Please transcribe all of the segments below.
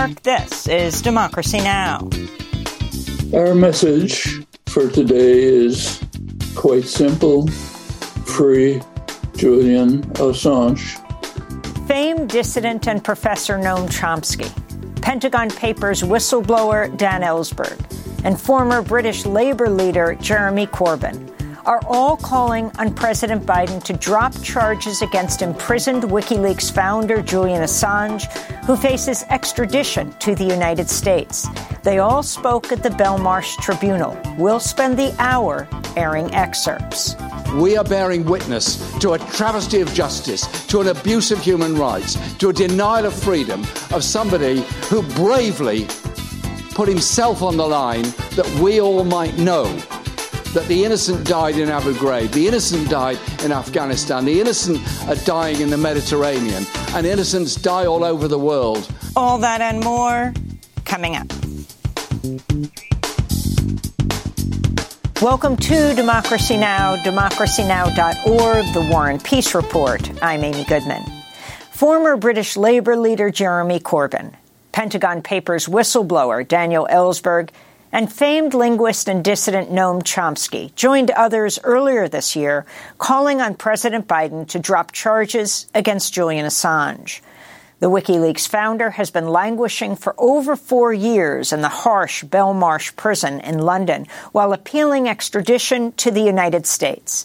York, this is Democracy Now! Our message for today is quite simple free Julian Assange. Famed dissident and professor Noam Chomsky, Pentagon Papers whistleblower Dan Ellsberg, and former British Labour leader Jeremy Corbyn are all calling on President Biden to drop charges against imprisoned WikiLeaks founder Julian Assange, who faces extradition to the United States. They all spoke at the Belmarsh Tribunal. We'll spend the hour airing excerpts. We are bearing witness to a travesty of justice, to an abuse of human rights, to a denial of freedom of somebody who bravely put himself on the line that we all might know that the innocent died in Abu Ghraib, the innocent died in Afghanistan, the innocent are dying in the Mediterranean, and innocents die all over the world. All that and more coming up. Welcome to Democracy Now!, democracynow.org, the War and Peace Report. I'm Amy Goodman. Former British Labour leader Jeremy Corbyn, Pentagon Papers whistleblower Daniel Ellsberg, and famed linguist and dissident Noam Chomsky joined others earlier this year calling on President Biden to drop charges against Julian Assange. The WikiLeaks founder has been languishing for over four years in the harsh Belmarsh prison in London while appealing extradition to the United States.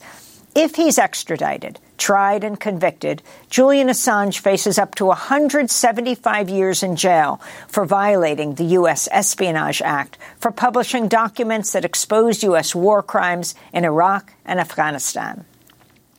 If he's extradited, tried and convicted, Julian Assange faces up to 175 years in jail for violating the U.S. Espionage Act for publishing documents that exposed U.S. war crimes in Iraq and Afghanistan.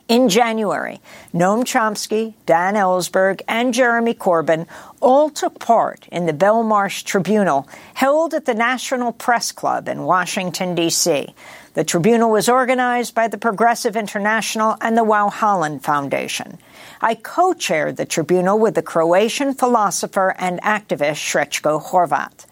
In January, Noam Chomsky, Dan Ellsberg, and Jeremy Corbyn all took part in the Belmarsh Tribunal held at the National Press Club in Washington, D.C. The tribunal was organized by the Progressive International and the Wau Holland Foundation. I co-chaired the tribunal with the Croatian philosopher and activist Srećko Horvat.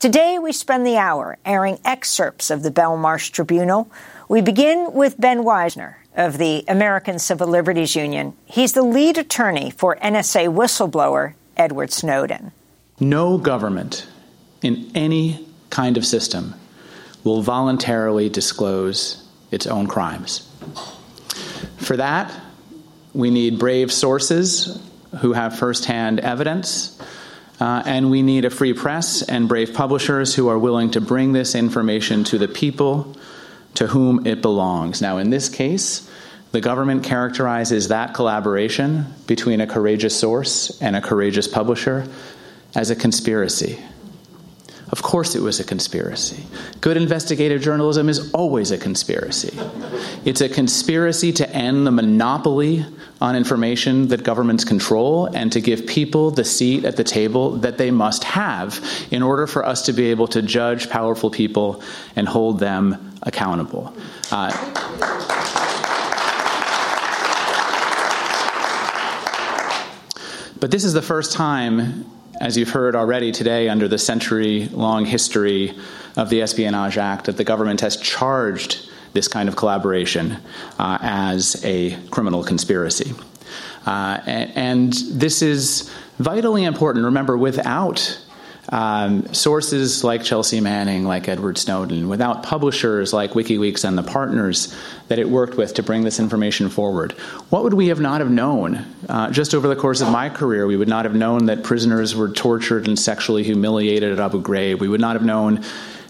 Today we spend the hour airing excerpts of the Belmarsh Tribunal. We begin with Ben Wizner, of the American Civil Liberties Union. He's the lead attorney for NSA whistleblower Edward Snowden. No government in any kind of system will voluntarily disclose its own crimes. For that, we need brave sources who have firsthand evidence. Uh, and we need a free press and brave publishers who are willing to bring this information to the people to whom it belongs. Now, in this case, the government characterizes that collaboration between a courageous source and a courageous publisher as a conspiracy. Of course, it was a conspiracy. Good investigative journalism is always a conspiracy. It's a conspiracy to end the monopoly on information that governments control and to give people the seat at the table that they must have in order for us to be able to judge powerful people and hold them accountable. Uh, but this is the first time as you've heard already today, under the century long history of the Espionage Act, that the government has charged this kind of collaboration uh, as a criminal conspiracy. Uh, and, and, this is vitally important. Remember, without um, sources like Chelsea Manning, like Edward Snowden, without publishers like WikiLeaks and the partners that it worked with to bring this information forward. What would we have not have known? Uh, just over the course of my career, we would not have known that prisoners were tortured and sexually humiliated at Abu Ghraib. We would not have known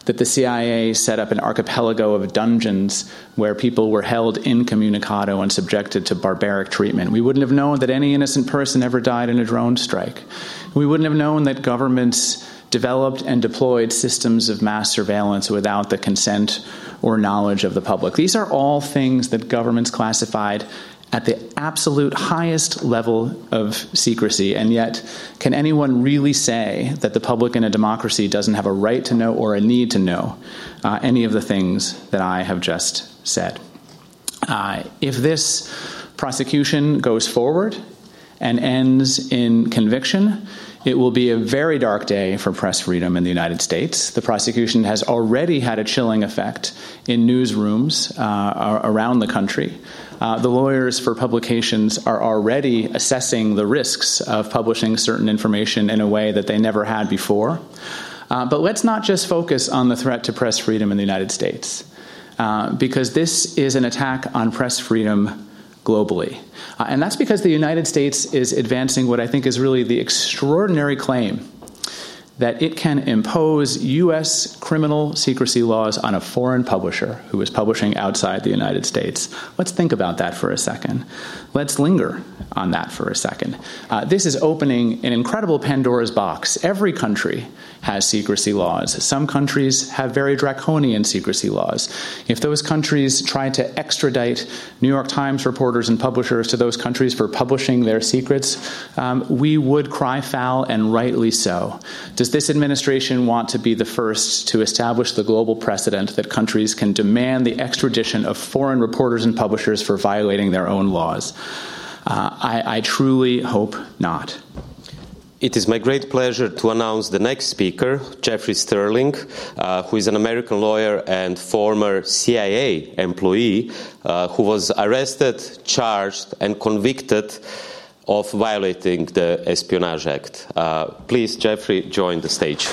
that the CIA set up an archipelago of dungeons where people were held incommunicado and subjected to barbaric treatment. We wouldn't have known that any innocent person ever died in a drone strike. We wouldn't have known that governments developed and deployed systems of mass surveillance without the consent or knowledge of the public. These are all things that governments classified at the absolute highest level of secrecy. And yet, can anyone really say that the public in a democracy doesn't have a right to know or a need to know uh, any of the things that I have just said? Uh, if this prosecution goes forward, and ends in conviction, it will be a very dark day for press freedom in the United States. The prosecution has already had a chilling effect in newsrooms uh, around the country. Uh, the lawyers for publications are already assessing the risks of publishing certain information in a way that they never had before. Uh, but let's not just focus on the threat to press freedom in the United States, uh, because this is an attack on press freedom globally. Uh, and that's because the United States is advancing what I think is really the extraordinary claim that it can impose U.S. criminal secrecy laws on a foreign publisher who is publishing outside the United States. Let's think about that for a second. Let's linger on that for a second. Uh, this is opening an incredible Pandora's box. Every country has secrecy laws. Some countries have very draconian secrecy laws. If those countries try to extradite New York Times reporters and publishers to those countries for publishing their secrets, um, we would cry foul, and rightly so. Does this administration want to be the first to establish the global precedent that countries can demand the extradition of foreign reporters and publishers for violating their own laws? Uh, I, I truly hope not. It is my great pleasure to announce the next speaker, Jeffrey Sterling, uh, who is an American lawyer and former CIA employee uh, who was arrested, charged, and convicted of violating the Espionage Act. Uh, please, Jeffrey, join the stage.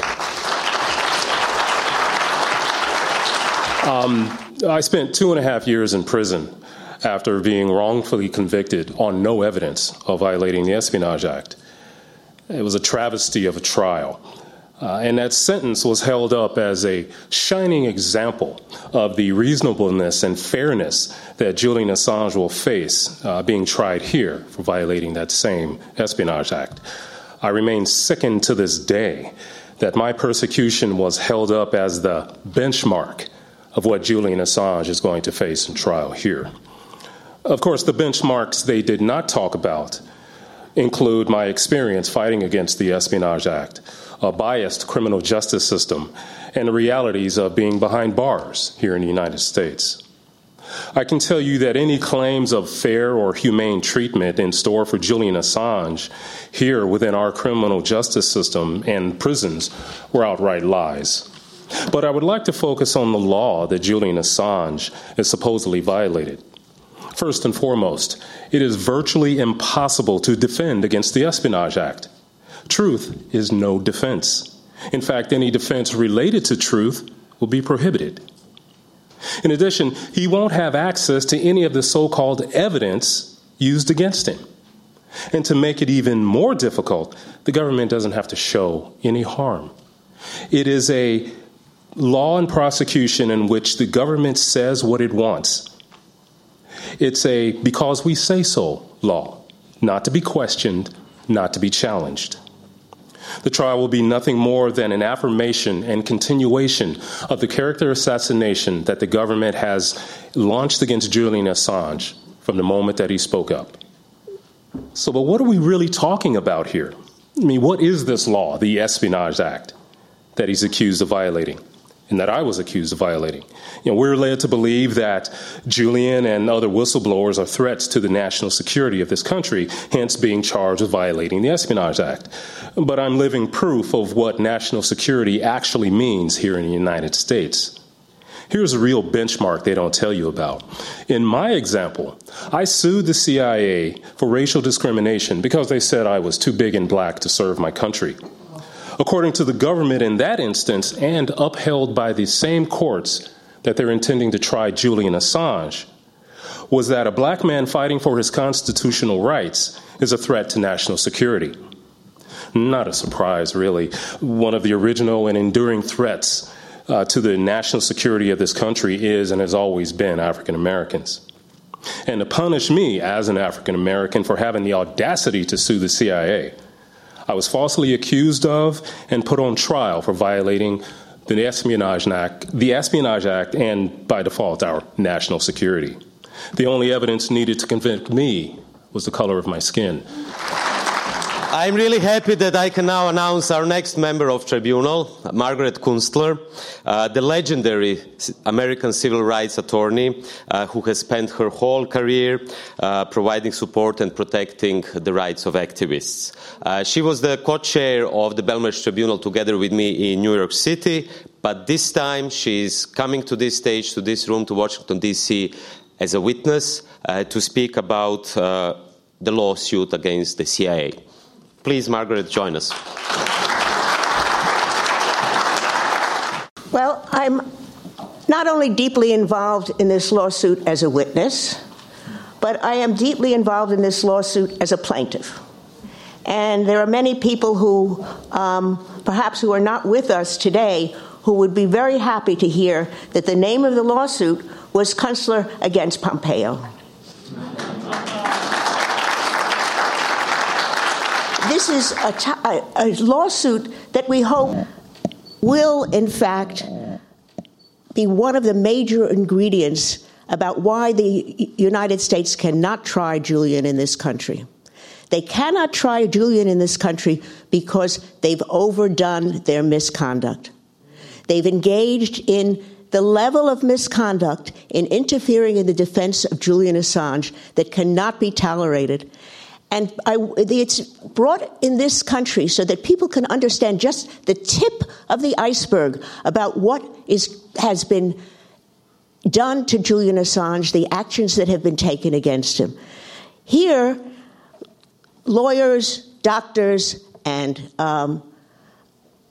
Um, I spent two and a half years in prison after being wrongfully convicted on no evidence of violating the Espionage Act. It was a travesty of a trial. Uh, and that sentence was held up as a shining example of the reasonableness and fairness that Julian Assange will face uh, being tried here for violating that same Espionage Act. I remain sickened to this day that my persecution was held up as the benchmark of what Julian Assange is going to face in trial here. Of course, the benchmarks they did not talk about include my experience fighting against the Espionage Act, a biased criminal justice system, and the realities of being behind bars here in the United States. I can tell you that any claims of fair or humane treatment in store for Julian Assange here within our criminal justice system and prisons were outright lies. But I would like to focus on the law that Julian Assange is supposedly violated. First and foremost, it is virtually impossible to defend against the Espionage Act. Truth is no defense. In fact, any defense related to truth will be prohibited. In addition, he won't have access to any of the so called evidence used against him. And to make it even more difficult, the government doesn't have to show any harm. It is a law and prosecution in which the government says what it wants it's a because we say so law, not to be questioned, not to be challenged. The trial will be nothing more than an affirmation and continuation of the character assassination that the government has launched against Julian Assange from the moment that he spoke up. So, but what are we really talking about here? I mean, what is this law, the Espionage Act, that he's accused of violating? And that I was accused of violating. You know, we're led to believe that Julian and other whistleblowers are threats to the national security of this country, hence being charged with violating the Espionage Act. But I'm living proof of what national security actually means here in the United States. Here's a real benchmark they don't tell you about. In my example, I sued the CIA for racial discrimination because they said I was too big and black to serve my country according to the government in that instance and upheld by the same courts that they're intending to try Julian Assange, was that a black man fighting for his constitutional rights is a threat to national security. Not a surprise, really. One of the original and enduring threats uh, to the national security of this country is and has always been African Americans. And to punish me as an African American for having the audacity to sue the CIA I was falsely accused of and put on trial for violating the Espionage Act, the Espionage Act, and by default, our national security. The only evidence needed to convict me was the color of my skin. I'm really happy that I can now announce our next member of tribunal, Margaret Kunstler, uh, the legendary American civil rights attorney uh, who has spent her whole career uh, providing support and protecting the rights of activists. Uh, she was the co-chair of the Belmarsh Tribunal together with me in New York City, but this time she's coming to this stage, to this room, to Washington, D.C. as a witness uh, to speak about uh, the lawsuit against the CIA. Please, Margaret, join us. Well, I'm not only deeply involved in this lawsuit as a witness, but I am deeply involved in this lawsuit as a plaintiff. And there are many people who, um, perhaps, who are not with us today, who would be very happy to hear that the name of the lawsuit was Kunstler against Pompeo. This is a, lawsuit that we hope will, in fact, be one of the major ingredients about why the United States cannot try Julian in this country. They cannot try Julian in this country because they've overdone their misconduct. They've engaged in the level of misconduct in interfering in the defense of Julian Assange that cannot be tolerated. And I, it's brought in this country so that people can understand just the tip of the iceberg about what is, has been done to Julian Assange, the actions that have been taken against him. Here, lawyers, doctors, and um,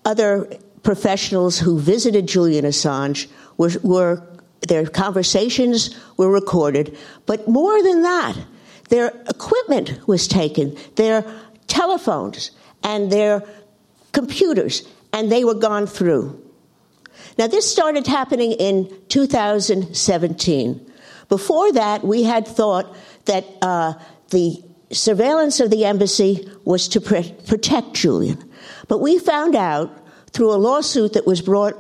other professionals who visited Julian Assange were, were their conversations were recorded, but more than that, their equipment was taken, their telephones and their computers, and they were gone through. Now, this started happening in 2017. Before that, we had thought that uh, the surveillance of the embassy was to pr- protect Julian. But we found out through a lawsuit that was brought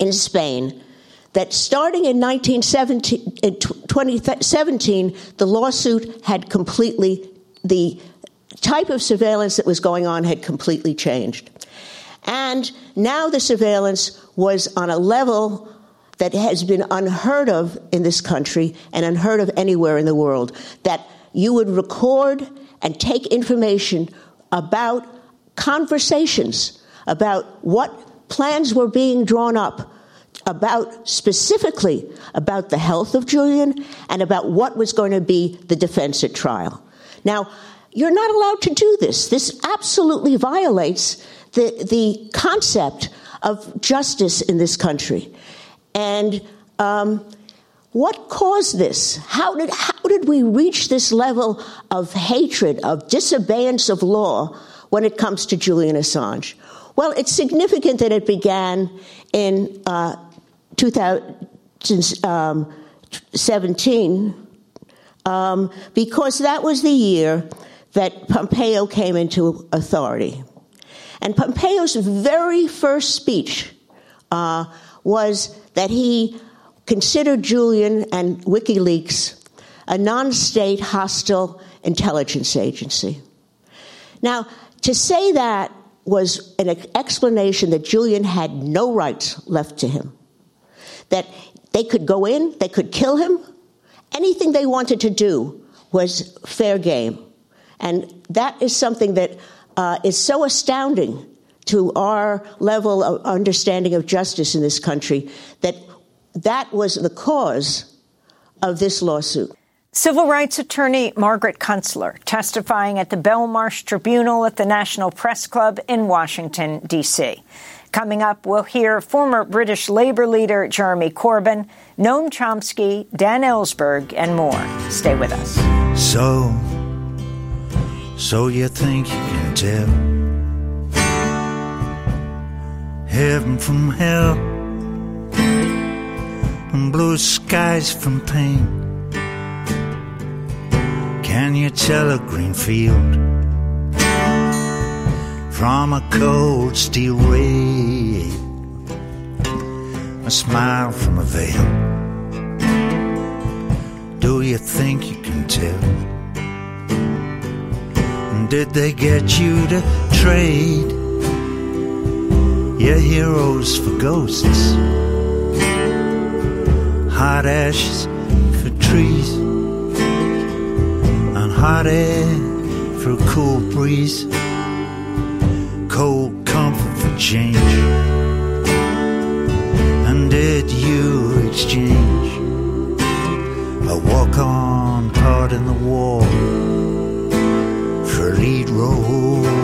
in Spain that starting in 1917, in 2017, the lawsuit had completely, the type of surveillance that was going on had completely changed. And now the surveillance was on a level that has been unheard of in this country and unheard of anywhere in the world. That you would record and take information about conversations, about what plans were being drawn up about specifically about the health of Julian and about what was going to be the defense at trial. Now, you're not allowed to do this. This absolutely violates the, the concept of justice in this country. And um, what caused this? How did, how did we reach this level of hatred, of disobedience of law when it comes to Julian Assange? Well, it's significant that it began in uh, 2017 um, because that was the year that Pompeo came into authority. And Pompeo's very first speech uh, was that he considered Julian and WikiLeaks a non state hostile intelligence agency. Now, to say that was an explanation that Julian had no rights left to him that they could go in, they could kill him. Anything they wanted to do was fair game. And that is something that uh, is so astounding to our level of understanding of justice in this country that that was the cause of this lawsuit. Civil rights attorney Margaret Kunstler testifying at the Belmarsh Tribunal at the National Press Club in Washington, D.C. Coming up, we'll hear former British Labour leader Jeremy Corbyn, Noam Chomsky, Dan Ellsberg, and more. Stay with us. So, so you think you can tell heaven from hell, and blue skies from pain? Can you tell a green field? From a cold steel ray, a smile from a veil. Do you think you can tell? did they get you to trade your heroes for ghosts? Hot ashes for trees, and hot air for a cool breeze, cold comfort for change. And did you exchange a walk on part in the war for a lead role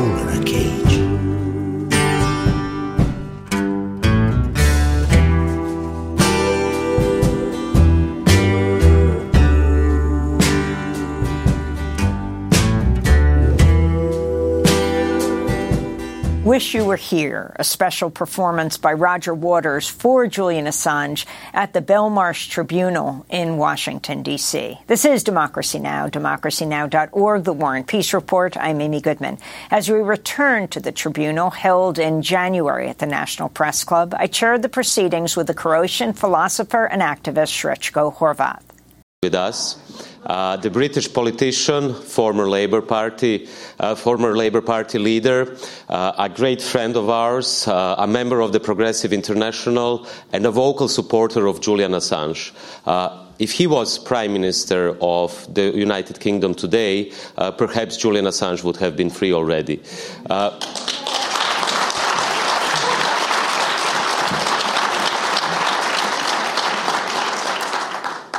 Wish You Were Here, a special performance by Roger Waters for Julian Assange at the Belmarsh Tribunal in Washington, D.C. This is Democracy Now!, democracynow.org, The War and Peace Report. I'm Amy Goodman. As we return to the tribunal held in January at the National Press Club, I chaired the proceedings with the Croatian philosopher and activist Srećko Horvat. With us, uh, the British politician, former Labour Party, uh, former Labour Party leader, uh, a great friend of ours, uh, a member of the Progressive International, and a vocal supporter of Julian Assange. Uh, if he was Prime Minister of the United Kingdom today, uh, perhaps Julian Assange would have been free already.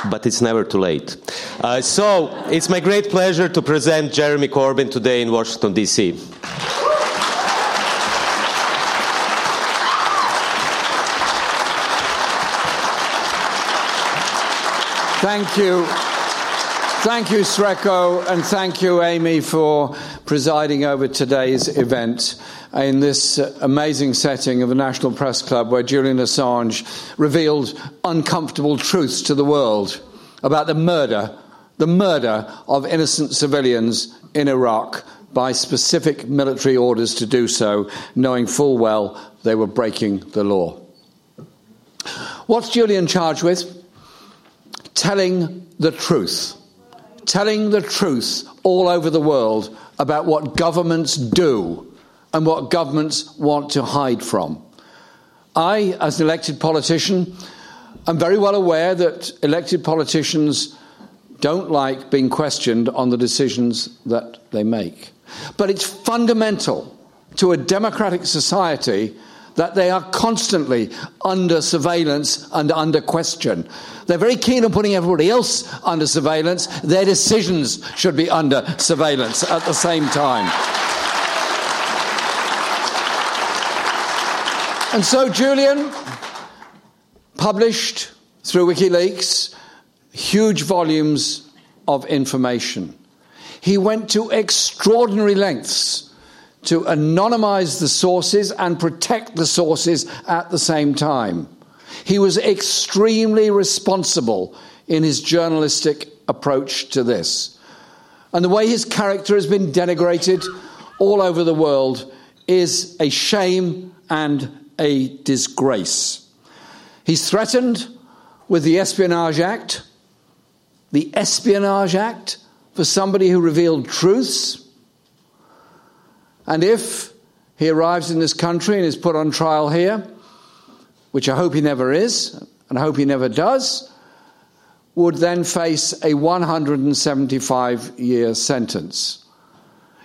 But it's never too late. Uh, so it's my great pleasure to present Jeremy Corbyn today in Washington, D.C. Thank you. Thank you, Srećko, and thank you, Amy, for presiding over today's event in this amazing setting of the National Press Club where Julian Assange revealed uncomfortable truths to the world about the murder, the murder of innocent civilians in Iraq by specific military orders to do so, knowing full well they were breaking the law. What's Julian charged with? Telling the truth. Telling the truth all over the world about what governments do and what governments want to hide from. I, as an elected politician, am very well aware that elected politicians don't like being questioned on the decisions that they make. But it's fundamental to a democratic society that they are constantly under surveillance and under question. They're very keen on putting everybody else under surveillance. Their decisions should be under surveillance at the same time. And so Julian published through WikiLeaks huge volumes of information. He went to extraordinary lengths to anonymize the sources and protect the sources at the same time. He was extremely responsible in his journalistic approach to this. And the way his character has been denigrated all over the world is a shame and a disgrace. He's threatened with the Espionage Act, the Espionage Act for somebody who revealed truths. And if he arrives in this country and is put on trial here, which I hope he never is, and I hope he never does, would then face a 175 year sentence.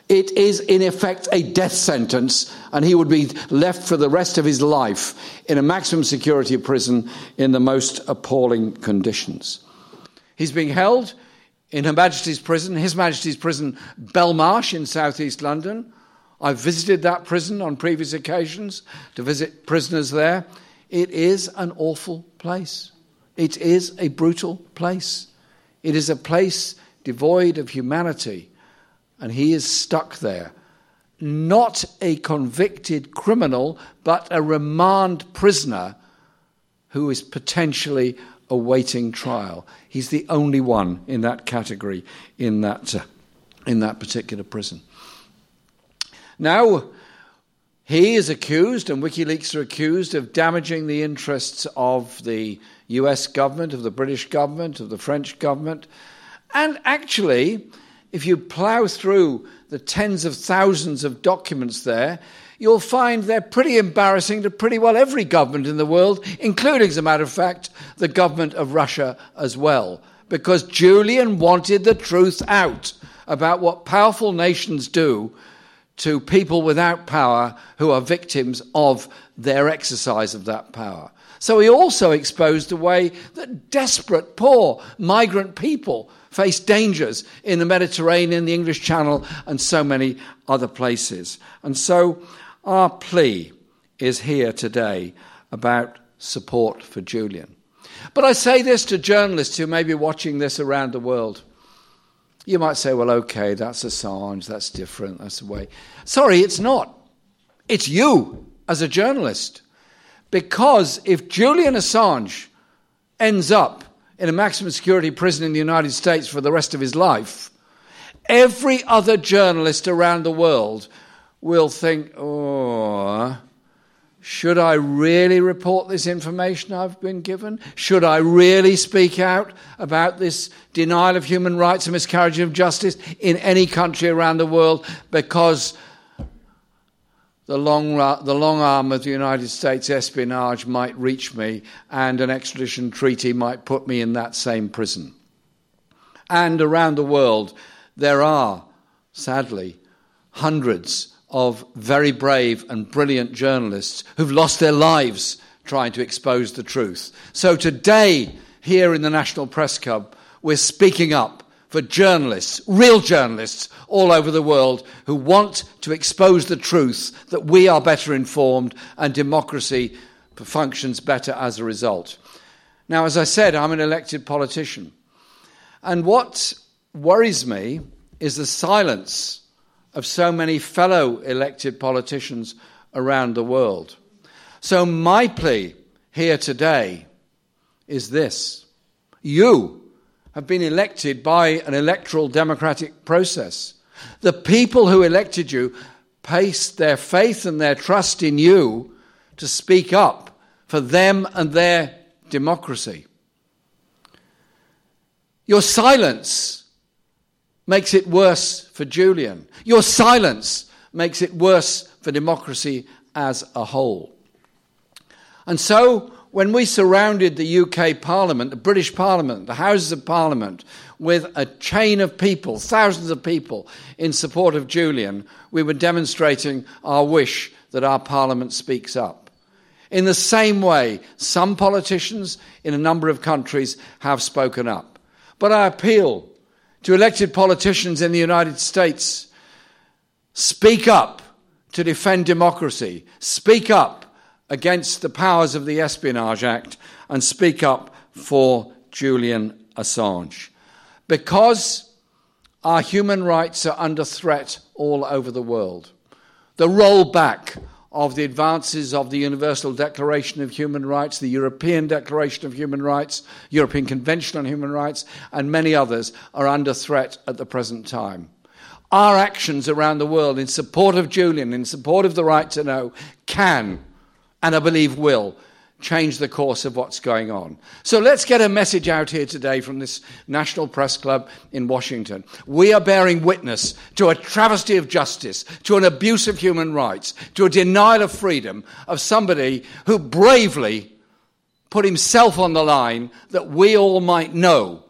It is, in effect, a death sentence, and he would be left for the rest of his life in a maximum security prison in the most appalling conditions. He's being held in Her Majesty's prison, His Majesty's prison, Belmarsh in southeast London. I've visited that prison on previous occasions to visit prisoners there. It is an awful place. It is a brutal place. It is a place devoid of humanity and he is stuck there. Not a convicted criminal, but a remand prisoner who is potentially awaiting trial. He's the only one in that category in that, uh, in that particular prison. Now, he is accused, and WikiLeaks are accused, of damaging the interests of the US government, of the British government, of the French government, and actually if you plow through the tens of thousands of documents there, you'll find they're pretty embarrassing to pretty well every government in the world, including, as a matter of fact, the government of Russia as well. Because Julian wanted the truth out about what powerful nations do to people without power who are victims of their exercise of that power. So he also exposed the way that desperate, poor migrant people face dangers in the Mediterranean, the English Channel, and so many other places. And so our plea is here today about support for Julian. But I say this to journalists who may be watching this around the world. You might say, well, okay, that's Assange, that's different, that's the way. Sorry, it's not. It's you as a journalist. Because if Julian Assange ends up in a maximum security prison in the United States for the rest of his life, every other journalist around the world will think, oh, should I really report this information I've been given? Should I really speak out about this denial of human rights and miscarriage of justice in any country around the world because the long, the long arm of the United States espionage might reach me and an extradition treaty might put me in that same prison? And around the world, there are, sadly, hundreds of very brave and brilliant journalists who've lost their lives trying to expose the truth. So today, here in the National Press Club, we're speaking up for journalists, real journalists all over the world who want to expose the truth that we are better informed and democracy functions better as a result. Now, as I said, I'm an elected politician. And what worries me is the silence of so many fellow elected politicians around the world. So, my plea here today is this you have been elected by an electoral democratic process. The people who elected you placed their faith and their trust in you to speak up for them and their democracy. Your silence makes it worse for Julian. Your silence makes it worse for democracy as a whole. And so, when we surrounded the UK Parliament, the British Parliament, the Houses of Parliament, with a chain of people, thousands of people, in support of Julian, we were demonstrating our wish that our Parliament speaks up. In the same way, some politicians in a number of countries have spoken up. But I appeal to elected politicians in the United States speak up to defend democracy, speak up against the powers of the Espionage Act, and speak up for Julian Assange. Because our human rights are under threat all over the world. The rollback of the advances of the Universal Declaration of Human Rights, the European Declaration of Human Rights, European Convention on Human Rights, and many others are under threat at the present time. Our actions around the world in support of Julian, in support of the right to know, can, and I believe will, change the course of what's going on. So let's get a message out here today from this National Press Club in Washington. We are bearing witness to a travesty of justice, to an abuse of human rights, to a denial of freedom of somebody who bravely put himself on the line that we all might know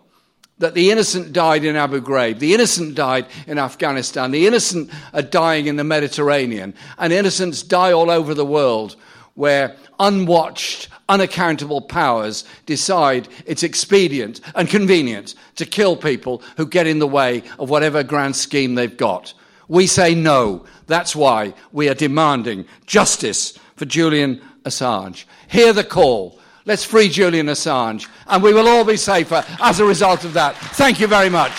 that the innocent died in Abu Ghraib, the innocent died in Afghanistan, the innocent are dying in the Mediterranean, and innocents die all over the world where unwatched, unaccountable powers decide it's expedient and convenient to kill people who get in the way of whatever grand scheme they've got. We say no. That's why we are demanding justice for Julian Assange. Hear the call. Let's free Julian Assange, and we will all be safer as a result of that. Thank you very much.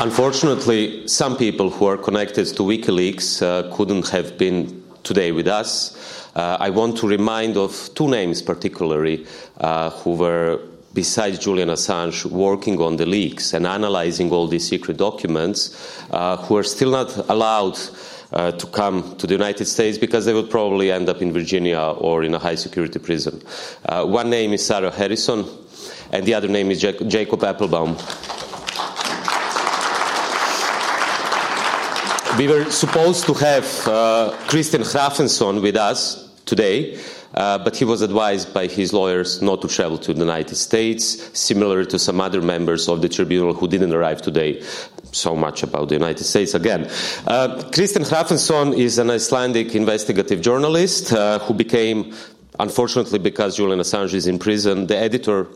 Unfortunately, some people who are connected to WikiLeaks uh, couldn't have been today with us. Uh, I want to remind of two names particularly uh, who were besides Julian Assange, working on the leaks and analyzing all these secret documents, uh, who are still not allowed uh, to come to the United States because they would probably end up in Virginia or in a high security prison. Uh, one name is Sarah Harrison and the other name is Jacob Appelbaum. We were supposed to have uh, Kristinn Hrafnsson with us today, uh, but he was advised by his lawyers not to travel to the United States, similar to some other members of the tribunal who didn't arrive today. So much about the United States again. Uh, Kristinn is an Icelandic investigative journalist uh, who became, unfortunately, because Julian Assange is in prison, the editor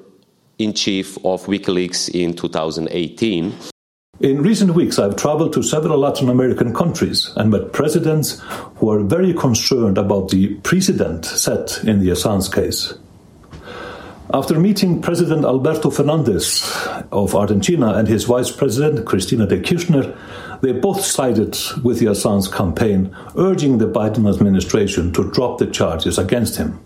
in chief of WikiLeaks in 2018. In recent weeks, I've traveled to several Latin American countries and met presidents who are very concerned about the precedent set in the Assange case. After meeting President Alberto Fernandez of Argentina and his vice president, Cristina de Kirchner, they both sided with the Assange campaign, urging the Biden administration to drop the charges against him.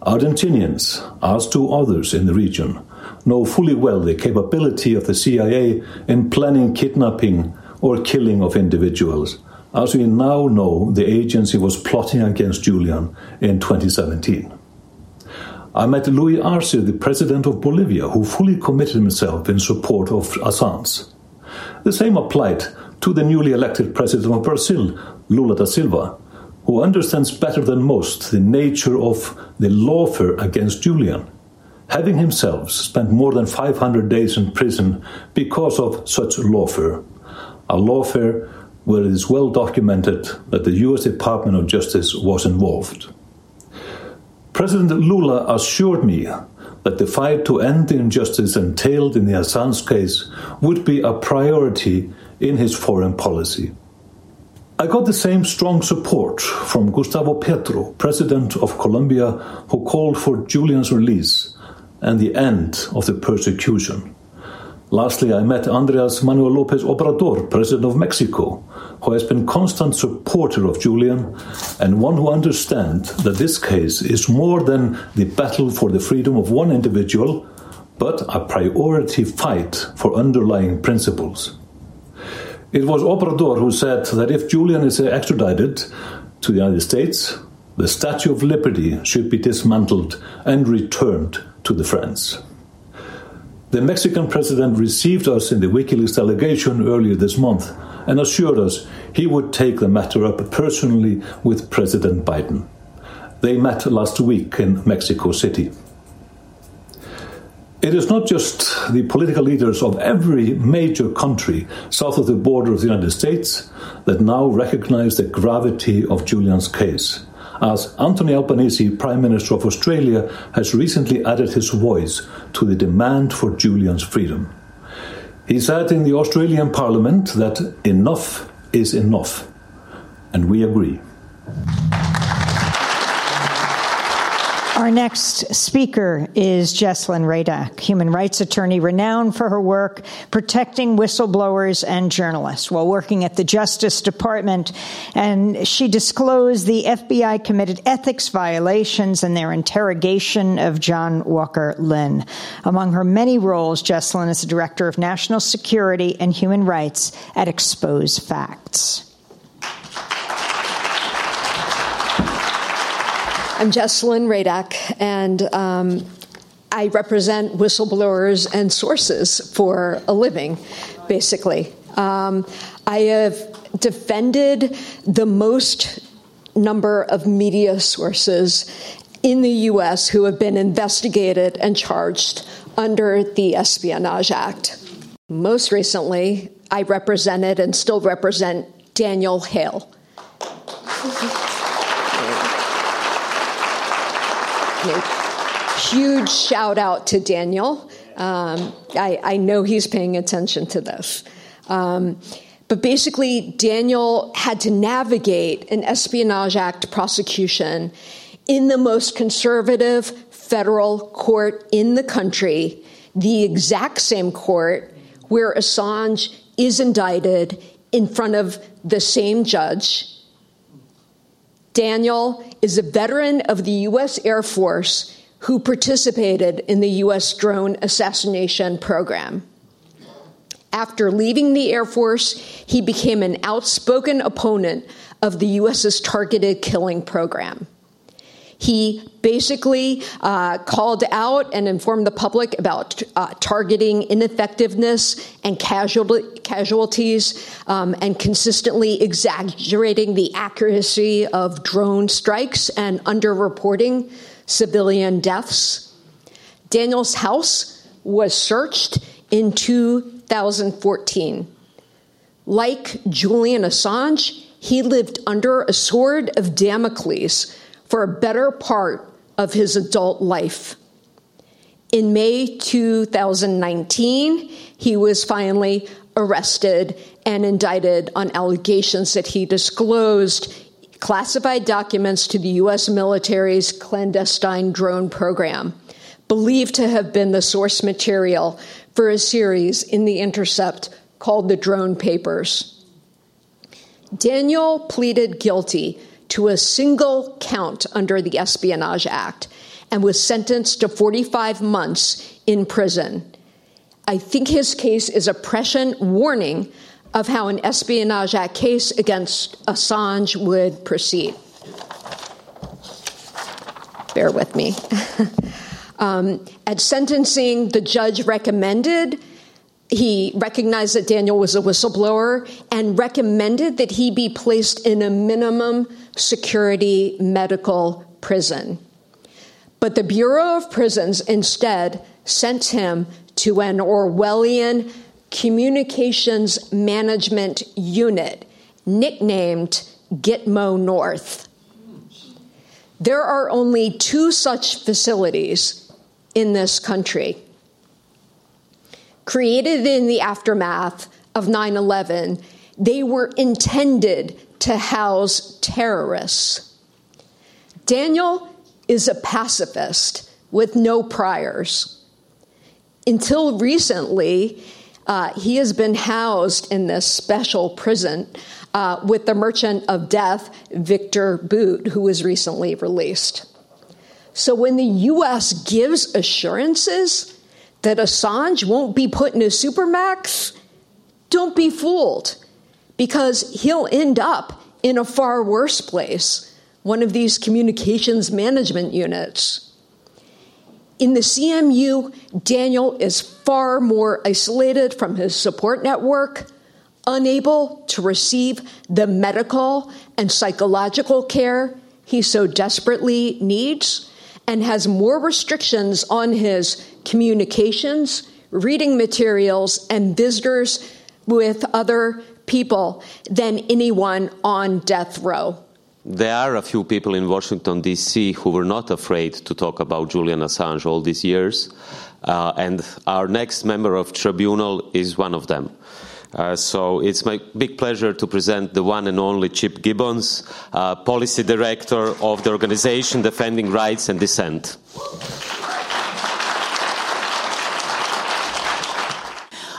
Argentinians, as do others in the region, know fully well the capability of the CIA in planning kidnapping or killing of individuals, as we now know the agency was plotting against Julian in 2017. I met Luis Arce, the president of Bolivia, who fully committed himself in support of Assange. The same applied to the newly elected president of Brazil, Lula da Silva, who understands better than most the nature of the lawfare against Julian having himself spent more than 500 days in prison because of such lawfare. A lawfare where it is well documented that the US Department of Justice was involved. President Lula assured me that the fight to end the injustice entailed in the Assange case would be a priority in his foreign policy. I got the same strong support from Gustavo Petro, president of Colombia, who called for Julian's release and the end of the persecution. Lastly, I met Andres Manuel Lopez Obrador, President of Mexico, who has been constant supporter of Julian and one who understands that this case is more than the battle for the freedom of one individual, but a priority fight for underlying principles. It was Obrador who said that if Julian is extradited to the United States, the Statue of Liberty should be dismantled and returned to the friends. The Mexican president received us in the WikiLeaks delegation earlier this month and assured us he would take the matter up personally with President Biden. They met last week in Mexico City. It is not just the political leaders of every major country south of the border of the United States that now recognize the gravity of Julian's case as Anthony Albanese, Prime Minister of Australia, has recently added his voice to the demand for Julian's freedom. He said in the Australian Parliament that enough is enough, and we agree. Our next speaker is Jesslyn Radack, human rights attorney renowned for her work protecting whistleblowers and journalists while working at the Justice Department. And she disclosed the FBI committed ethics violations in their interrogation of John Walker Lindh. Among her many roles, Jesslyn is the director of national security and human rights at Expose Facts. I'm Jesslyn Radack, and um, I represent whistleblowers and sources for a living, basically. Um, I have defended the most number of media sources in the U.S. who have been investigated and charged under the Espionage Act. Most recently, I represented and still represent Daniel Hale. Huge shout out to Daniel. Um, I, I, know he's paying attention to this. Um, but basically, Daniel had to navigate an Espionage Act prosecution in the most conservative federal court in the country, the exact same court where Assange is indicted in front of the same judge Daniel is a veteran of the U.S. Air Force who participated in the U.S. drone assassination program. After leaving the Air Force, he became an outspoken opponent of the U.S.'s targeted killing program. He basically uh, called out and informed the public about uh, targeting ineffectiveness and casualties um, and consistently exaggerating the accuracy of drone strikes and underreporting civilian deaths. Daniel's house was searched in 2014. Like Julian Assange, he lived under a sword of Damocles for a better part of his adult life. In May 2019, he was finally arrested and indicted on allegations that he disclosed classified documents to the U.S. military's clandestine drone program, believed to have been the source material for a series in The Intercept called The Drone Papers. Daniel pleaded guilty to a single count under the Espionage Act and was sentenced to 45 months in prison. I think his case is a prescient warning of how an Espionage Act case against Assange would proceed. Bear with me. um, at sentencing, the judge recommended he recognized that Daniel was a whistleblower and recommended that he be placed in a minimum security medical prison. But the Bureau of Prisons instead sent him to an Orwellian communications management unit nicknamed Gitmo North. There are only two such facilities in this country created in the aftermath of 9 11, they were intended to house terrorists. Daniel is a pacifist with no priors. Until recently, uh, he has been housed in this special prison uh, with the merchant of death, Victor Bout, who was recently released. So when the U.S. gives assurances that Assange won't be put in a supermax, don't be fooled because he'll end up in a far worse place, one of these communications management units. In the CMU, Daniel is far more isolated from his support network, unable to receive the medical and psychological care he so desperately needs and has more restrictions on his communications, reading materials, and visitors with other people than anyone on death row. There are a few people in Washington, D.C., who were not afraid to talk about Julian Assange all these years. Uh, and our next member of tribunal is one of them. Uh, so it's my big pleasure to present the one and only Chip Gibbons, uh, Policy Director of the organization Defending Rights and Dissent.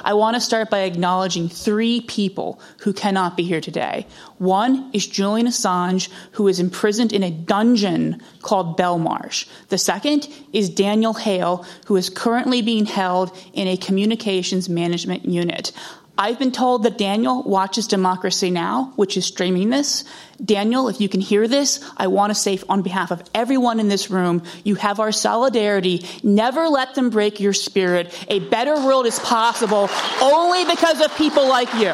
I want to start by acknowledging three people who cannot be here today. One is Julian Assange, who is imprisoned in a dungeon called Belmarsh. The second is Daniel Hale, who is currently being held in a communications management unit. I've been told that Daniel watches Democracy Now!, which is streaming this. Daniel, if you can hear this, I want to say on behalf of everyone in this room, you have our solidarity. Never let them break your spirit. A better world is possible only because of people like you.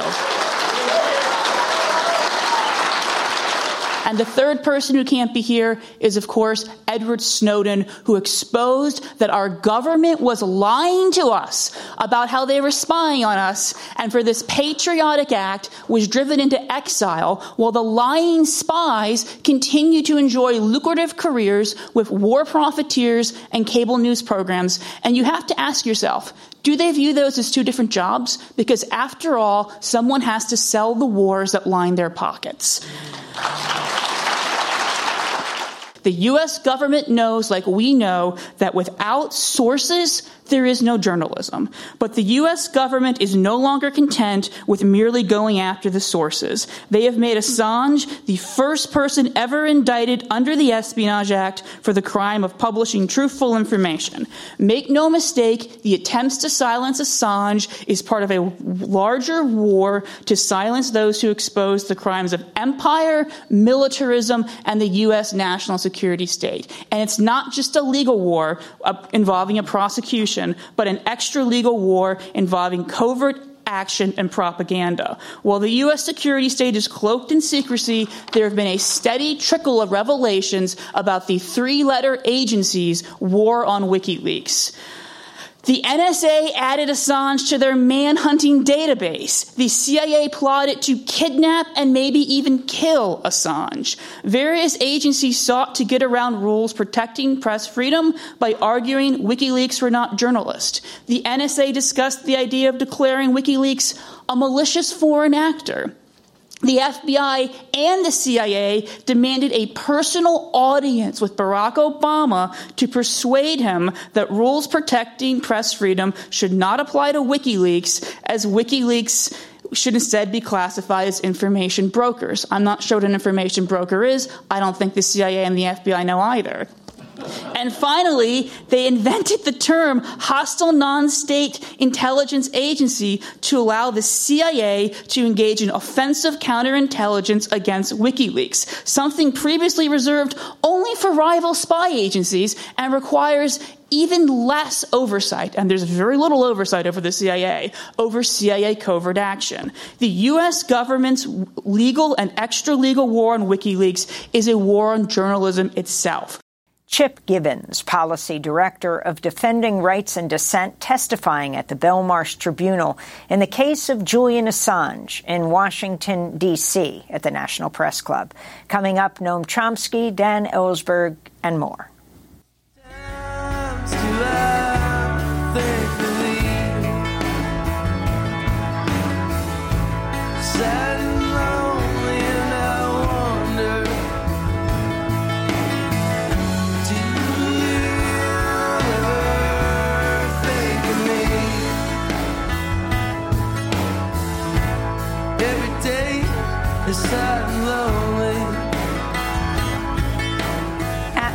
And the third person who can't be here is, of course, Edward Snowden, who exposed that our government was lying to us about how they were spying on us, and for this patriotic act was driven into exile while the lying spies continue to enjoy lucrative careers with war profiteers and cable news programs. And you have to ask yourself, do they view those as two different jobs? Because after all, someone has to sell the wars that line their pockets. The US government knows, like we know, that without sources, there is no journalism. But the US government is no longer content with merely going after the sources. They have made Assange the first person ever indicted under the Espionage Act for the crime of publishing truthful information. Make no mistake, the attempts to silence Assange is part of a larger war to silence those who expose the crimes of empire, militarism, and the US national security security state. And it's not just a legal war uh, involving a prosecution, but an extra legal war involving covert action and propaganda. While the U.S. security state is cloaked in secrecy, there have been a steady trickle of revelations about the three letter agency's war on WikiLeaks. The NSA added Assange to their manhunting database. The CIA plotted to kidnap and maybe even kill Assange. Various agencies sought to get around rules protecting press freedom by arguing WikiLeaks were not journalists. The NSA discussed the idea of declaring WikiLeaks a malicious foreign actor the FBI and the CIA demanded a personal audience with Barack Obama to persuade him that rules protecting press freedom should not apply to WikiLeaks, as WikiLeaks should instead be classified as information brokers. I'm not sure what an information broker is. I don't think the CIA and the FBI know either. And finally, they invented the term hostile non state intelligence agency to allow the CIA to engage in offensive counterintelligence against WikiLeaks, something previously reserved only for rival spy agencies and requires even less oversight, and there's very little oversight over the CIA, over CIA covert action. The US government's legal and extra legal war on WikiLeaks is a war on journalism itself. Chip Gibbons, Policy Director of Defending Rights and Dissent, testifying at the Belmarsh Tribunal in the case of Julian Assange in Washington, D.C. at the National Press Club. Coming up, Noam Chomsky, Dan Ellsberg, and more.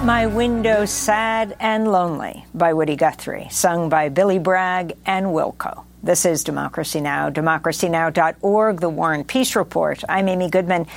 My Window, Sad and Lonely by Woody Guthrie, sung by Billy Bragg and Wilco. This is Democracy Now!, democracynow.org, The War and Peace Report. I'm Amy Goodman.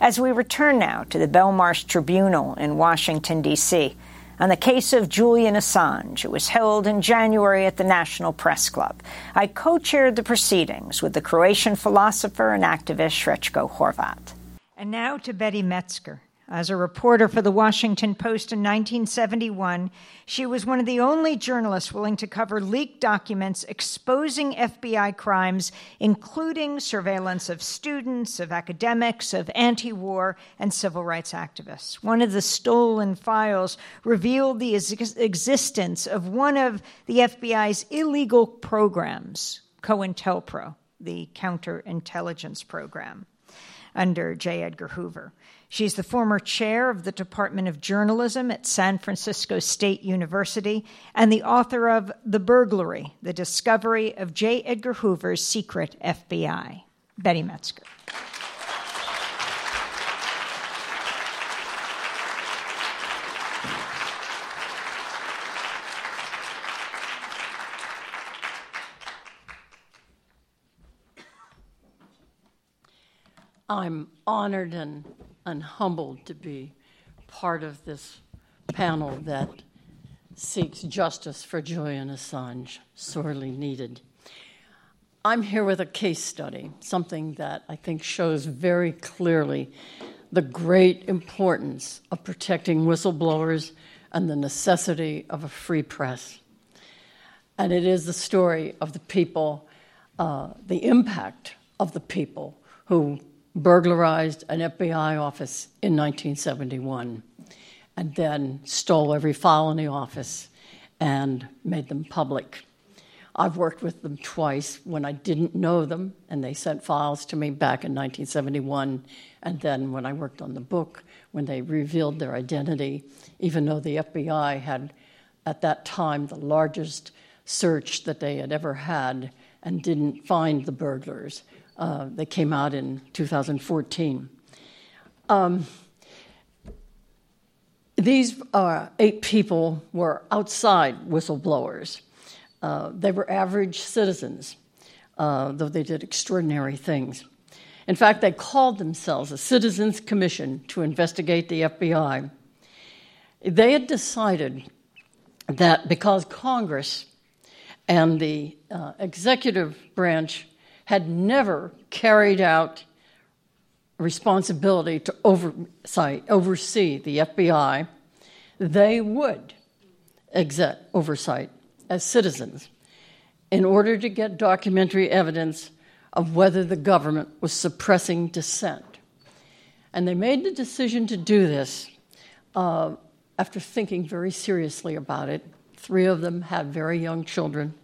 As we return now to the Belmarsh Tribunal in Washington, D.C., on the case of Julian Assange. It was held in January at the National Press Club. I co-chaired the proceedings with the Croatian philosopher and activist Srećko Horvat. And now to Betty Medsger. As a reporter for the Washington Post in 1971, she was one of the only journalists willing to cover leaked documents exposing FBI crimes, including surveillance of students, of academics, of anti war and civil rights activists. One of the stolen files revealed the ex- existence of one of the FBI's illegal programs, COINTELPRO, the counterintelligence program under J. Edgar Hoover. She's the former chair of the Department of Journalism at San Francisco State University and the author of The Burglary The Discovery of J. Edgar Hoover's Secret FBI. Betty Medsger. I'm honored and, and humbled to be part of this panel that seeks justice for Julian Assange, sorely needed. I'm here with a case study, something that I think shows very clearly the great importance of protecting whistleblowers and the necessity of a free press. And it is the story of the people, uh, the impact of the people who burglarized an FBI office in 1971 and then stole every file in the office and made them public. I've worked with them twice when I didn't know them, and they sent files to me back in 1971. And then when I worked on the book, when they revealed their identity, even though the FBI had at that time the largest search that they had ever had and didn't find the burglars. Uh, they came out in 2014. Um, these uh, eight people were outside whistleblowers. Uh, they were average citizens, uh, though they did extraordinary things. In fact, they called themselves a Citizens Commission to investigate the FBI. They had decided that because Congress and the uh, executive branch had never carried out responsibility to oversight, oversee the FBI, they would exert oversight as citizens in order to get documentary evidence of whether the government was suppressing dissent. And they made the decision to do this uh, after thinking very seriously about it. Three of them had very young children,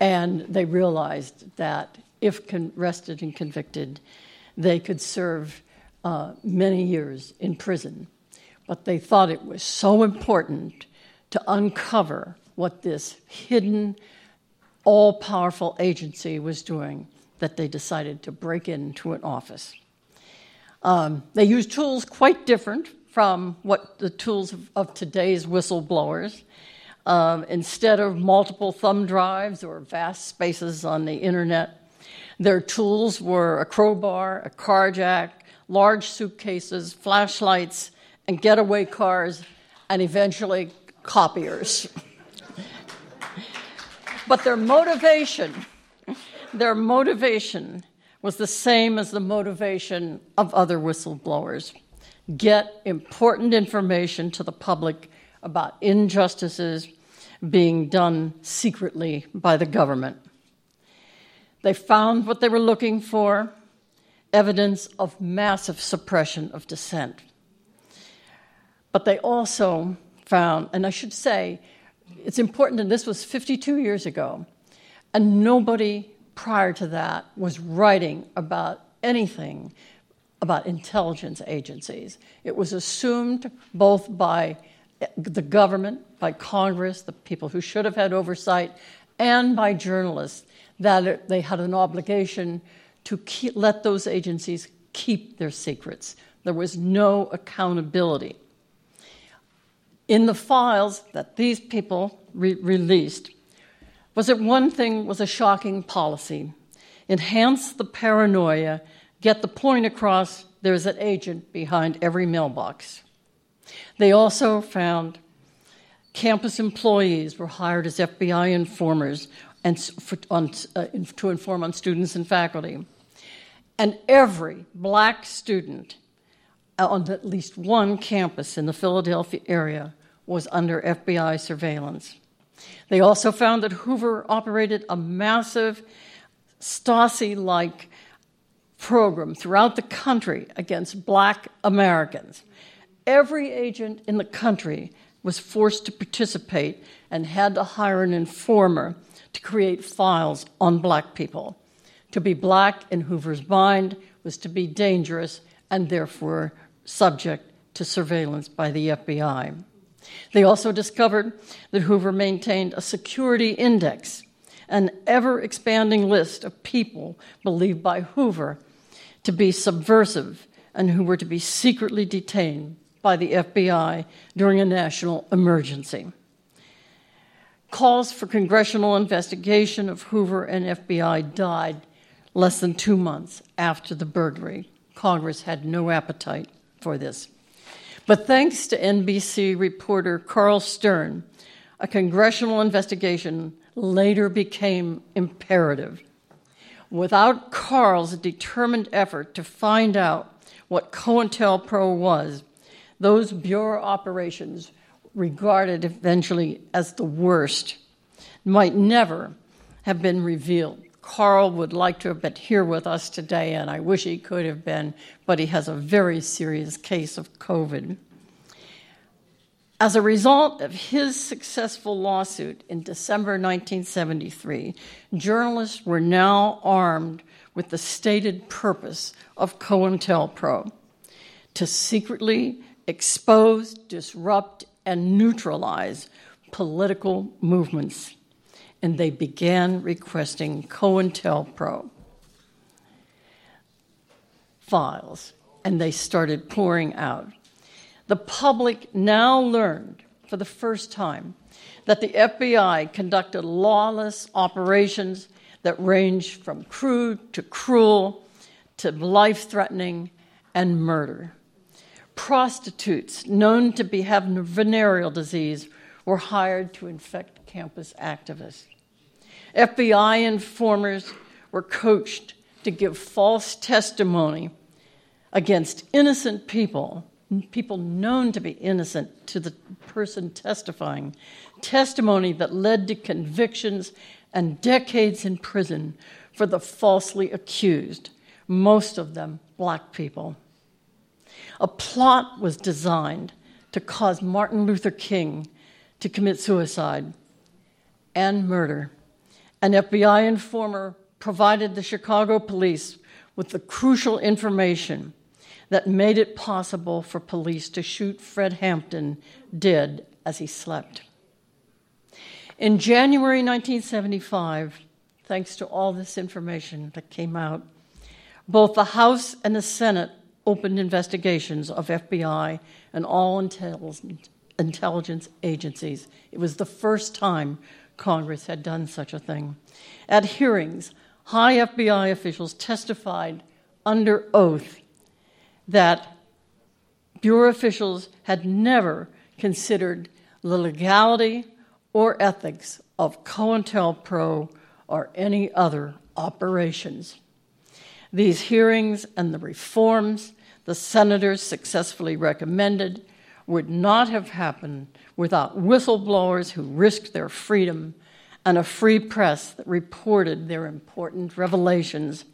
and they realized that if arrested and convicted, they could serve uh, many years in prison. But they thought it was so important to uncover what this hidden, all powerful agency was doing that they decided to break into an office. Um, they used tools quite different from what the tools of, of today's whistleblowers. Um, instead of multiple thumb drives or vast spaces on the internet, their tools were a crowbar, a car jack, large suitcases, flashlights, and getaway cars, and eventually copiers. but their motivation, their motivation was the same as the motivation of other whistleblowers get important information to the public about injustices being done secretly by the government. They found what they were looking for evidence of massive suppression of dissent. But they also found, and I should say, it's important, and this was 52 years ago, and nobody prior to that was writing about anything about intelligence agencies. It was assumed both by eh, the government, by Congress, the people who should have had oversight, and by journalists that they had an obligation to keep, let those agencies keep their secrets. There was no accountability. In the files that these people re- released, was it one thing was a shocking policy enhance the paranoia, get the point across there's an agent behind every mailbox. They also found campus employees were hired as FBI informers and for, on, uh, to inform on students and faculty. And every black student uh, on at least one campus in the Philadelphia area was under FBI surveillance. They also found that Hoover operated a massive Stasi like program throughout the country against black Americans. Every agent in the country was forced to participate and had to hire an informer to create files on black people. To be black in Hoover's mind was to be dangerous and therefore subject to surveillance by the FBI. They also discovered that Hoover maintained a security index, an ever expanding list of people believed by Hoover to be subversive and who were to be secretly detained by the FBI during a national emergency. Calls for congressional investigation of Hoover and FBI died less than two months after the burglary. Congress had no appetite for this. But thanks to NBC reporter Carl Stern, a congressional investigation later became imperative. Without Carl's determined effort to find out what COINTELPRO was, those Bureau operations regarded eventually as the worst, might never have been revealed. Carl would like to have been here with us today, and I wish he could have been, but he has a very serious case of COVID. As a result of his successful lawsuit in December 1973, journalists were now armed with the stated purpose of COINTELPRO to secretly expose, disrupt, and neutralize political movements, and they began requesting COINTELPRO files, and they started pouring out. The public now learned for the first time that the FBI conducted lawless operations that ranged from crude to cruel to life threatening and murder. Prostitutes known to be having venereal disease were hired to infect campus activists. FBI informers were coached to give false testimony against innocent people, people known to be innocent to the person testifying, testimony that led to convictions and decades in prison for the falsely accused, most of them black people. A plot was designed to cause Martin Luther King to commit suicide and murder. An FBI informer provided the Chicago police with the crucial information that made it possible for police to shoot Fred Hampton dead as he slept. In January 1975, thanks to all this information that came out, both the House and the Senate opened investigations of FBI and all intelligence agencies. It was the first time Congress had done such a thing. At hearings, high FBI officials testified under oath that Bureau officials had never considered the legality or ethics of COINTELPRO or any other operations. These hearings and the reforms the senators successfully recommended would not have happened without whistleblowers who risked their freedom and a free press that reported their important revelations,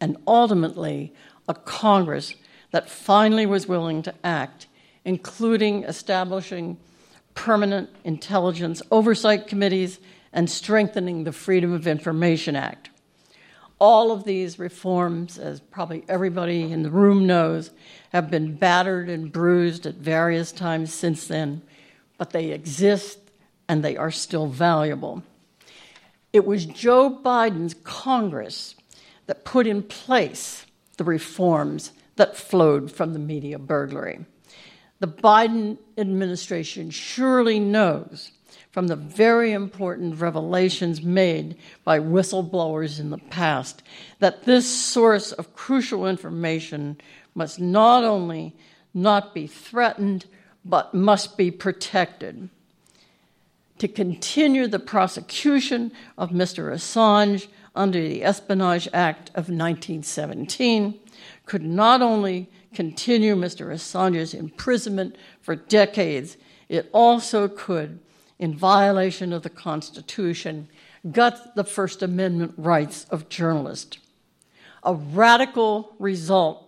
and ultimately a Congress that finally was willing to act, including establishing permanent intelligence oversight committees and strengthening the Freedom of Information Act. All of these reforms, as probably everybody in the room knows, have been battered and bruised at various times since then, but they exist and they are still valuable. It was Joe Biden's Congress that put in place the reforms that flowed from the media burglary. The Biden administration surely knows from the very important revelations made by whistleblowers in the past that this source of crucial information must not only not be threatened, but must be protected. To continue the prosecution of Mr. Assange under the Espionage Act of 1917 could not only continue Mr. Assange's imprisonment for decades, it also could, in violation of the Constitution, gut the First Amendment rights of journalists. A radical result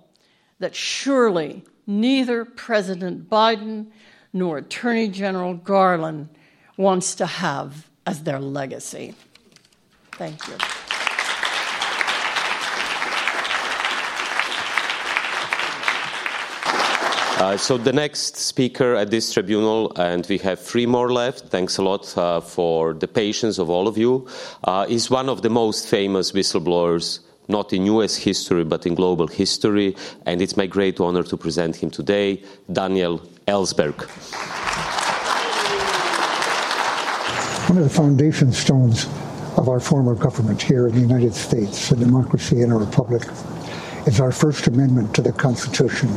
that surely neither President Biden nor Attorney General Garland wants to have as their legacy. Thank you. Uh, so the next speaker at this tribunal, and we have three more left. Thanks a lot uh, for the patience of all of you. Uh, is one of the most famous whistleblowers not in US history, but in global history. And it's my great honor to present him today, Daniel Ellsberg. One of the foundation stones of our former government here in the United States, a democracy and a republic, is our First Amendment to the Constitution,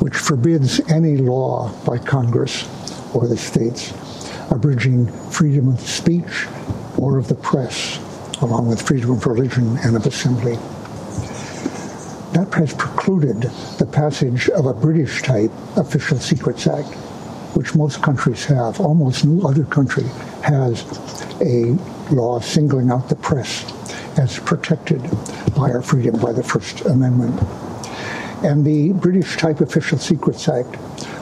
which forbids any law by Congress or the states abridging freedom of speech or of the press along with freedom of religion and of assembly. That has precluded the passage of a British type Official Secrets Act, which most countries have. Almost no other country has a law singling out the press as protected by our freedom by the First Amendment. And the British type Official Secrets Act,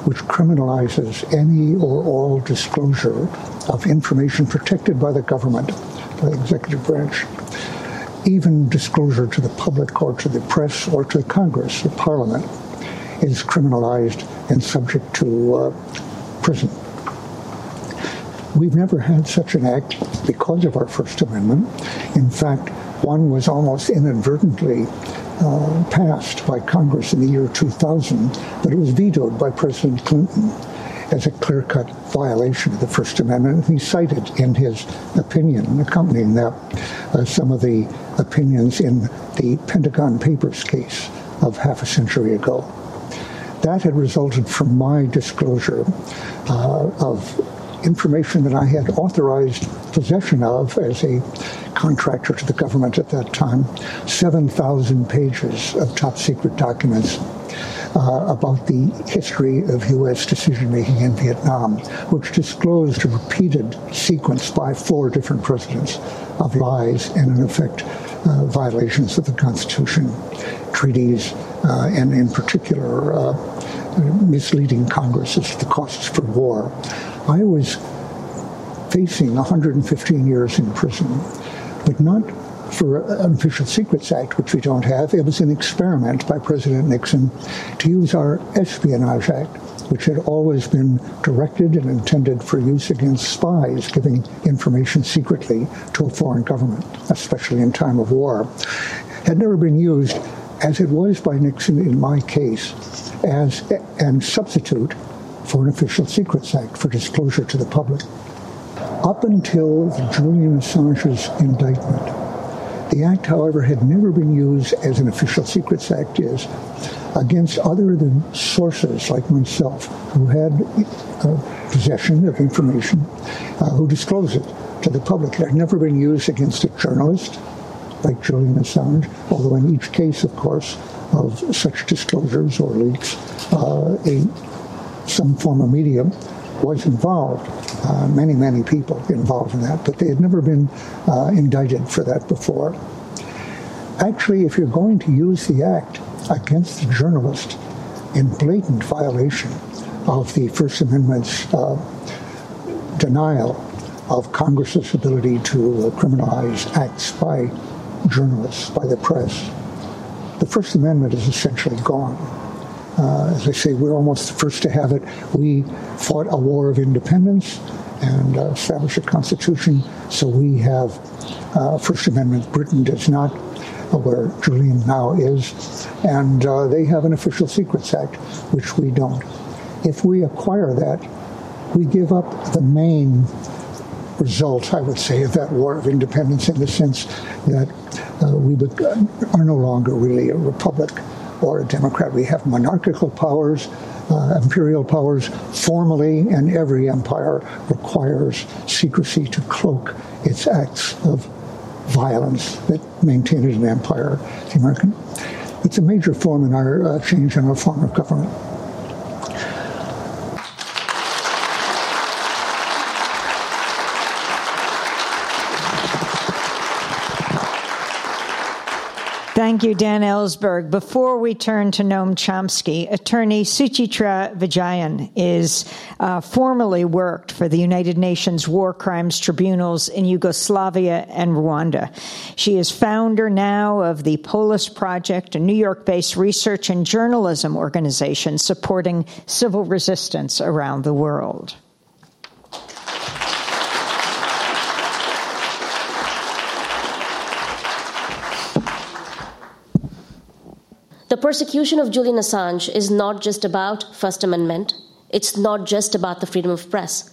which criminalizes any or all disclosure of information protected by the government the executive branch, even disclosure to the public or to the press or to Congress, the Parliament, is criminalized and subject to uh, prison. We've never had such an act because of our First Amendment. In fact, one was almost inadvertently uh, passed by Congress in the year 2000, but it was vetoed by President Clinton as a clear-cut violation of the First Amendment. He cited in his opinion, accompanying that, uh, some of the opinions in the Pentagon Papers case of half a century ago. That had resulted from my disclosure uh, of information that I had authorized possession of as a contractor to the government at that time 7,000 pages of top secret documents uh, about the history of U.S. decision making in Vietnam, which disclosed a repeated sequence by four different presidents of lies and, in effect, uh, violations of the Constitution, treaties, uh, and in particular, uh, misleading Congress as to the costs for war. I was facing 115 years in prison, but not for an Official Secrets Act, which we don't have. It was an experiment by President Nixon to use our Espionage Act, which had always been directed and intended for use against spies giving information secretly to a foreign government, especially in time of war, had never been used as it was by Nixon in my case as a substitute for an Official Secrets Act for disclosure to the public. Up until Julian Assange's indictment, the Act, however, had never been used as an Official Secrets Act is against other than sources like myself who had uh, possession of information uh, who disclosed it to the public. It had never been used against a journalist like Julian Assange, although in each case, of course, of such disclosures or leaks, uh, a some form of medium was involved. Uh, many, many people involved in that, but they had never been uh, indicted for that before. Actually, if you're going to use the act against a journalist in blatant violation of the First Amendment's uh, denial of Congress's ability to criminalize acts by journalists, by the press, the First Amendment is essentially gone. Uh, as I say, we're almost the first to have it. We fought a war of independence and uh, established a constitution, so we have uh, First Amendment. Britain does not, uh, where Julian now is, and uh, they have an Official Secrets Act, which we don't. If we acquire that, we give up the main result, I would say, of that war of independence in the sense that uh, we are no longer really a republic or a democrat. We have monarchical powers, uh, imperial powers formally, and every empire requires secrecy to cloak its acts of violence that maintain it an empire. The American, it's a major form in our uh, change in our form of government. Thank you, Dan Ellsberg. Before we turn to Noam Chomsky, attorney Suchitra Vijayan is uh, formerly worked for the United Nations War Crimes Tribunals in Yugoslavia and Rwanda. She is founder now of the Polis Project, a New York-based research and journalism organization supporting civil resistance around the world. The persecution of Julian Assange is not just about First Amendment. It's not just about the freedom of press.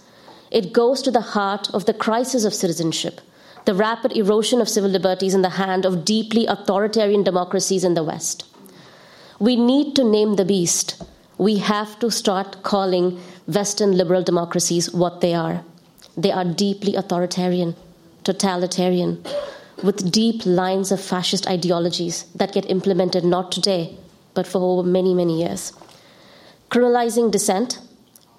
It goes to the heart of the crisis of citizenship, the rapid erosion of civil liberties in the hand of deeply authoritarian democracies in the West. We need to name the beast. We have to start calling Western liberal democracies what they are. They are deeply authoritarian, totalitarian, with deep lines of fascist ideologies that get implemented not today, but for over many, many years. Criminalizing dissent,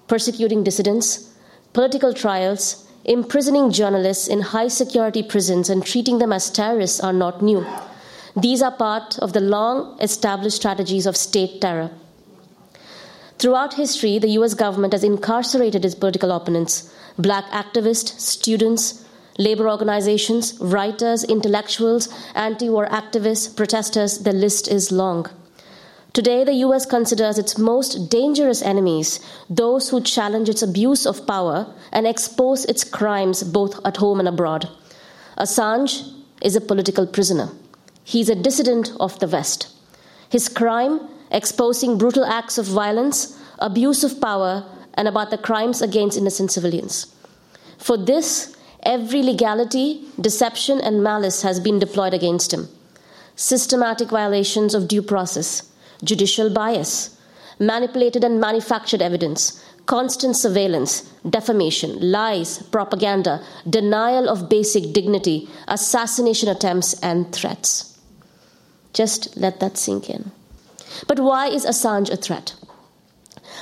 persecuting dissidents, political trials, imprisoning journalists in high security prisons and treating them as terrorists are not new. These are part of the long established strategies of state terror. Throughout history, the US government has incarcerated its political opponents, black activists, students, labor organizations, writers, intellectuals, anti war activists, protesters, the list is long. Today, the US considers its most dangerous enemies those who challenge its abuse of power and expose its crimes both at home and abroad. Assange is a political prisoner. He's a dissident of the West. His crime, exposing brutal acts of violence, abuse of power, and about the crimes against innocent civilians. For this, Every legality, deception, and malice has been deployed against him. Systematic violations of due process, judicial bias, manipulated and manufactured evidence, constant surveillance, defamation, lies, propaganda, denial of basic dignity, assassination attempts, and threats. Just let that sink in. But why is Assange a threat?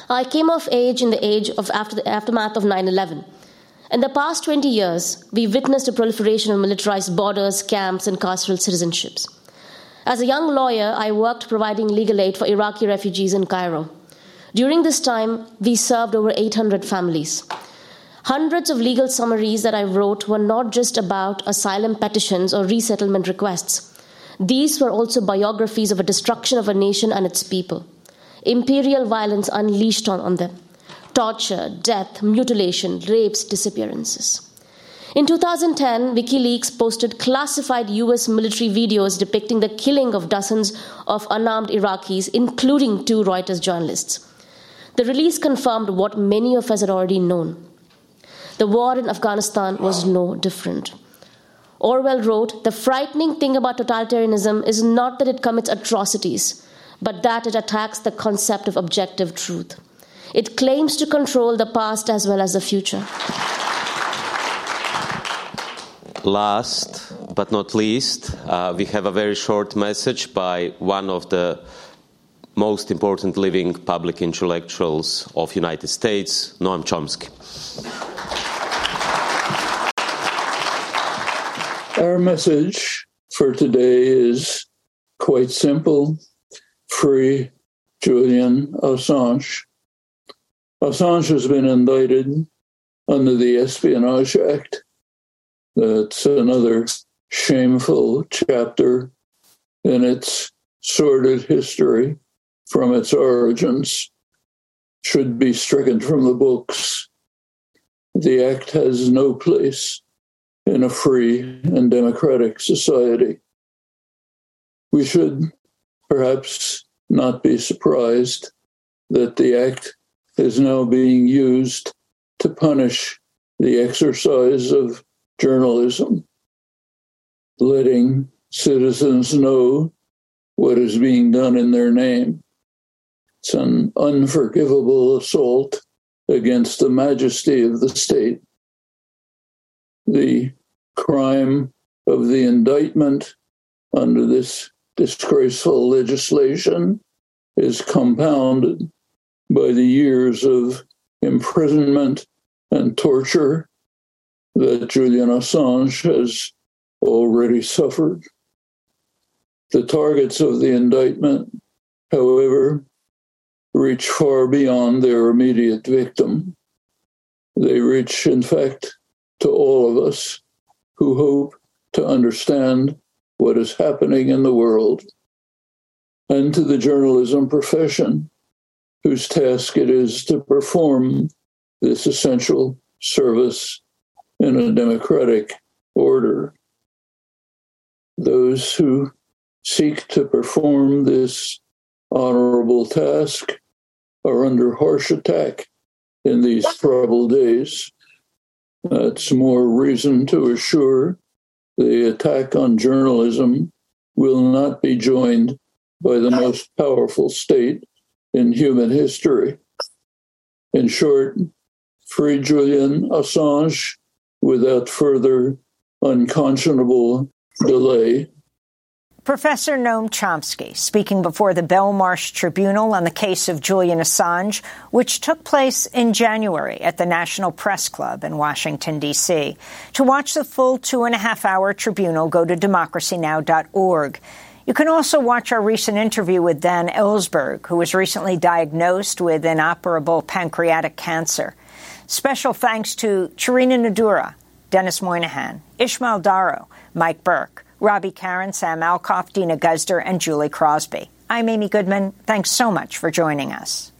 I came of age in the age of after the aftermath of 9 11. In the past 20 years, we've witnessed a proliferation of militarized borders, camps, and carceral citizenships. As a young lawyer, I worked providing legal aid for Iraqi refugees in Cairo. During this time, we served over 800 families. Hundreds of legal summaries that I wrote were not just about asylum petitions or resettlement requests. These were also biographies of a destruction of a nation and its people, imperial violence unleashed on, on them torture, death, mutilation, rapes, disappearances. In 2010, WikiLeaks posted classified US military videos depicting the killing of dozens of unarmed Iraqis, including two Reuters journalists. The release confirmed what many of us had already known. The war in Afghanistan was no different. Orwell wrote The frightening thing about totalitarianism is not that it commits atrocities, but that it attacks the concept of objective truth. It claims to control the past as well as the future. Last but not least, uh, we have a very short message by one of the most important living public intellectuals of United States, Noam Chomsky. Our message for today is quite simple free Julian Assange. Assange has been indicted under the Espionage Act. That's another shameful chapter in its sordid history from its origins. Should be stricken from the books. The act has no place in a free and democratic society. We should perhaps not be surprised that the act is now being used to punish the exercise of journalism, letting citizens know what is being done in their name. It's an unforgivable assault against the majesty of the state. The crime of the indictment under this disgraceful legislation is compounded by the years of imprisonment and torture that Julian Assange has already suffered. The targets of the indictment, however, reach far beyond their immediate victim. They reach, in fact, to all of us who hope to understand what is happening in the world, and to the journalism profession whose task it is to perform this essential service in a democratic order. Those who seek to perform this honorable task are under harsh attack in these troubled days. That's more reason to assure the attack on journalism will not be joined by the most powerful state in human history. In short, free Julian Assange without further unconscionable delay. Professor Noam Chomsky speaking before the Belmarsh Tribunal on the case of Julian Assange, which took place in January at the National Press Club in Washington, D.C. To watch the full two and a half hour tribunal, go to democracynow.org. You can also watch our recent interview with Dan Ellsberg, who was recently diagnosed with inoperable pancreatic cancer. Special thanks to Charina Nadura, Denis Moynihan, Ishmael Daro, Mike Burke, Robby Karran, Sam Alcoff, Dina Guzder, and Julie Crosby. I'm Amy Goodman. Thanks so much for joining us.